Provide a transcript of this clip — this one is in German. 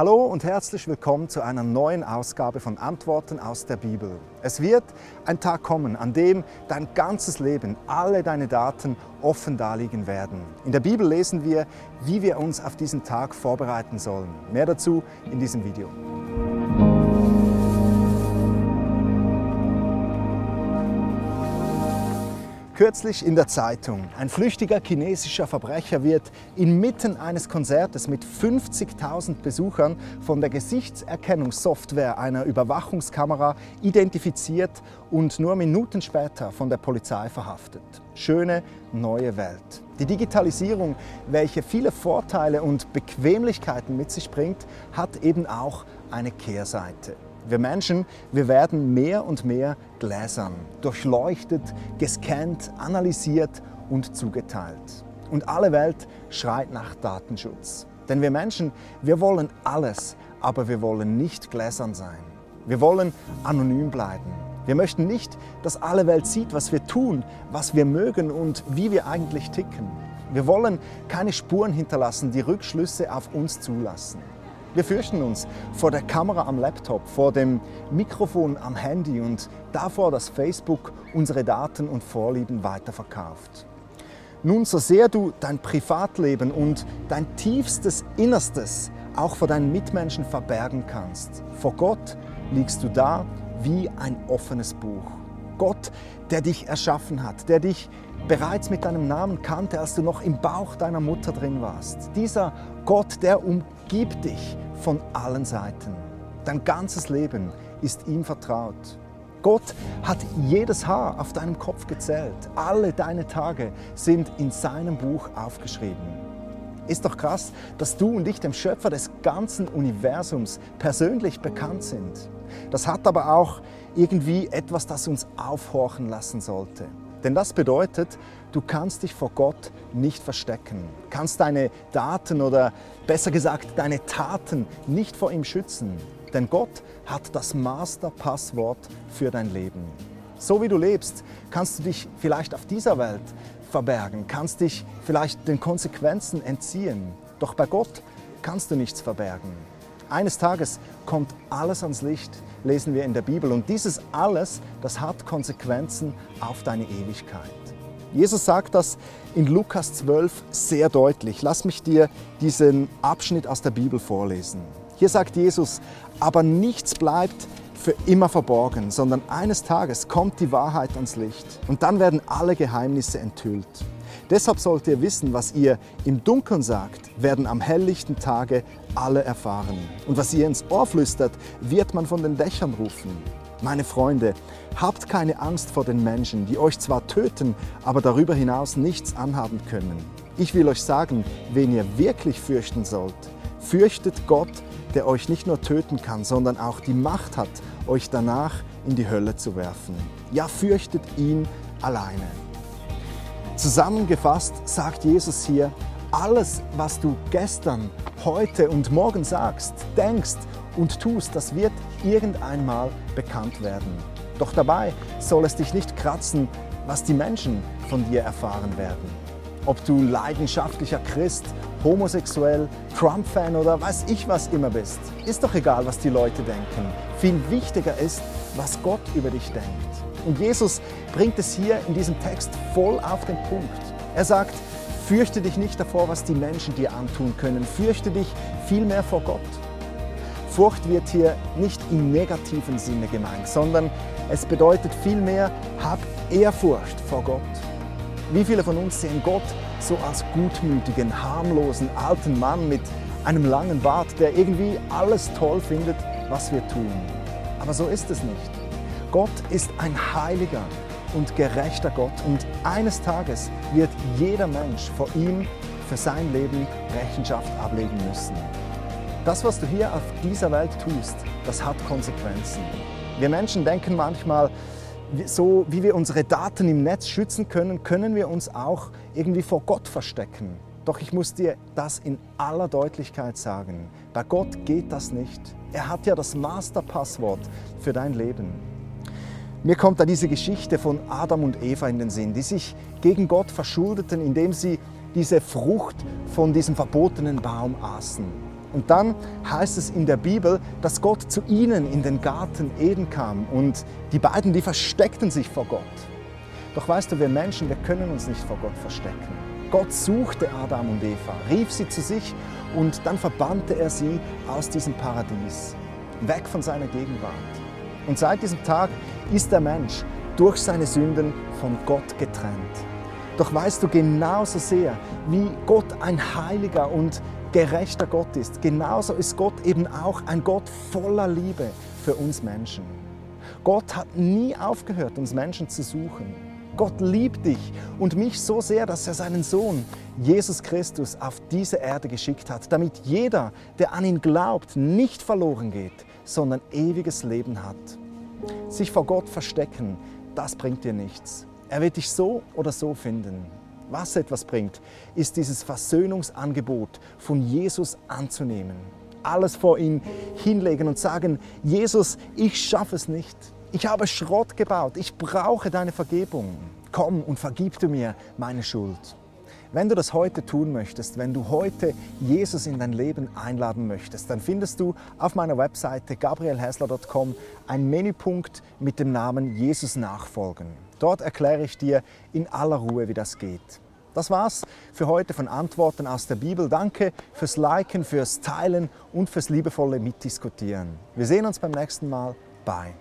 Hallo und herzlich willkommen zu einer neuen Ausgabe von Antworten aus der Bibel. Es wird ein Tag kommen, an dem dein ganzes Leben, alle deine Daten offen darliegen werden. In der Bibel lesen wir, wie wir uns auf diesen Tag vorbereiten sollen. Mehr dazu in diesem Video. Kürzlich in der Zeitung. Ein flüchtiger chinesischer Verbrecher wird inmitten eines Konzertes mit 50.000 Besuchern von der Gesichtserkennungssoftware einer Überwachungskamera identifiziert und nur Minuten später von der Polizei verhaftet. Schöne neue Welt. Die Digitalisierung, welche viele Vorteile und Bequemlichkeiten mit sich bringt, hat eben auch eine Kehrseite. Wir Menschen, wir werden mehr und mehr gläsern, durchleuchtet, gescannt, analysiert und zugeteilt. Und alle Welt schreit nach Datenschutz. Denn wir Menschen, wir wollen alles, aber wir wollen nicht gläsern sein. Wir wollen anonym bleiben. Wir möchten nicht, dass alle Welt sieht, was wir tun, was wir mögen und wie wir eigentlich ticken. Wir wollen keine Spuren hinterlassen, die Rückschlüsse auf uns zulassen. Wir fürchten uns vor der Kamera am Laptop, vor dem Mikrofon am Handy und davor, dass Facebook unsere Daten und Vorlieben weiterverkauft. Nun, so sehr du dein Privatleben und dein tiefstes Innerstes auch vor deinen Mitmenschen verbergen kannst, vor Gott liegst du da wie ein offenes Buch. Gott, der dich erschaffen hat, der dich bereits mit deinem Namen kannte, als du noch im Bauch deiner Mutter drin warst. Dieser Gott, der umgibt dich von allen Seiten. Dein ganzes Leben ist ihm vertraut. Gott hat jedes Haar auf deinem Kopf gezählt. Alle deine Tage sind in seinem Buch aufgeschrieben. Ist doch krass, dass du und ich dem Schöpfer des ganzen Universums persönlich bekannt sind. Das hat aber auch irgendwie etwas, das uns aufhorchen lassen sollte. Denn das bedeutet, du kannst dich vor Gott nicht verstecken, kannst deine Daten oder besser gesagt deine Taten nicht vor ihm schützen. Denn Gott hat das Masterpasswort für dein Leben. So wie du lebst, kannst du dich vielleicht auf dieser Welt verbergen, kannst dich vielleicht den Konsequenzen entziehen. Doch bei Gott kannst du nichts verbergen. Eines Tages kommt alles ans Licht, lesen wir in der Bibel. Und dieses alles, das hat Konsequenzen auf deine Ewigkeit. Jesus sagt das in Lukas 12 sehr deutlich. Lass mich dir diesen Abschnitt aus der Bibel vorlesen. Hier sagt Jesus, aber nichts bleibt für immer verborgen, sondern eines Tages kommt die Wahrheit ans Licht und dann werden alle Geheimnisse enthüllt. Deshalb sollt ihr wissen, was ihr im Dunkeln sagt, werden am helllichten Tage alle erfahren. Und was ihr ins Ohr flüstert, wird man von den Dächern rufen. Meine Freunde, habt keine Angst vor den Menschen, die euch zwar töten, aber darüber hinaus nichts anhaben können. Ich will euch sagen, wen ihr wirklich fürchten sollt. Fürchtet Gott, der euch nicht nur töten kann, sondern auch die Macht hat, euch danach in die Hölle zu werfen. Ja, fürchtet ihn alleine. Zusammengefasst sagt Jesus hier, alles, was du gestern, heute und morgen sagst, denkst und tust, das wird irgendeinmal bekannt werden. Doch dabei soll es dich nicht kratzen, was die Menschen von dir erfahren werden. Ob du leidenschaftlicher Christ, homosexuell, Trump-Fan oder weiß ich was immer bist, ist doch egal, was die Leute denken. Viel wichtiger ist, was Gott über dich denkt. Und Jesus bringt es hier in diesem Text voll auf den Punkt. Er sagt, fürchte dich nicht davor, was die Menschen dir antun können, fürchte dich vielmehr vor Gott. Furcht wird hier nicht im negativen Sinne gemeint, sondern es bedeutet vielmehr, hab Ehrfurcht vor Gott. Wie viele von uns sehen Gott so als gutmütigen, harmlosen alten Mann mit einem langen Bart, der irgendwie alles toll findet, was wir tun. Aber so ist es nicht. Gott ist ein heiliger und gerechter Gott und eines Tages wird jeder Mensch vor ihm für sein Leben Rechenschaft ablegen müssen. Das, was du hier auf dieser Welt tust, das hat Konsequenzen. Wir Menschen denken manchmal, so wie wir unsere Daten im Netz schützen können, können wir uns auch irgendwie vor Gott verstecken. Doch ich muss dir das in aller Deutlichkeit sagen. Bei Gott geht das nicht. Er hat ja das Masterpasswort für dein Leben. Mir kommt da diese Geschichte von Adam und Eva in den Sinn, die sich gegen Gott verschuldeten, indem sie diese Frucht von diesem verbotenen Baum aßen. Und dann heißt es in der Bibel, dass Gott zu ihnen in den Garten Eden kam und die beiden, die versteckten sich vor Gott. Doch weißt du, wir Menschen, wir können uns nicht vor Gott verstecken. Gott suchte Adam und Eva, rief sie zu sich und dann verbannte er sie aus diesem Paradies, weg von seiner Gegenwart. Und seit diesem Tag ist der Mensch durch seine Sünden von Gott getrennt. Doch weißt du genauso sehr, wie Gott ein heiliger und gerechter Gott ist, genauso ist Gott eben auch ein Gott voller Liebe für uns Menschen. Gott hat nie aufgehört, uns Menschen zu suchen. Gott liebt dich und mich so sehr, dass er seinen Sohn Jesus Christus auf diese Erde geschickt hat, damit jeder, der an ihn glaubt, nicht verloren geht, sondern ewiges Leben hat. Sich vor Gott verstecken, das bringt dir nichts. Er wird dich so oder so finden. Was etwas bringt, ist dieses Versöhnungsangebot von Jesus anzunehmen. Alles vor ihn hinlegen und sagen, Jesus, ich schaffe es nicht. Ich habe Schrott gebaut. Ich brauche deine Vergebung. Komm und vergib du mir meine Schuld. Wenn du das heute tun möchtest, wenn du heute Jesus in dein Leben einladen möchtest, dann findest du auf meiner Webseite gabrielhessler.com einen Menüpunkt mit dem Namen Jesus nachfolgen. Dort erkläre ich dir in aller Ruhe, wie das geht. Das war's für heute von Antworten aus der Bibel. Danke fürs Liken, fürs Teilen und fürs liebevolle Mitdiskutieren. Wir sehen uns beim nächsten Mal. Bye.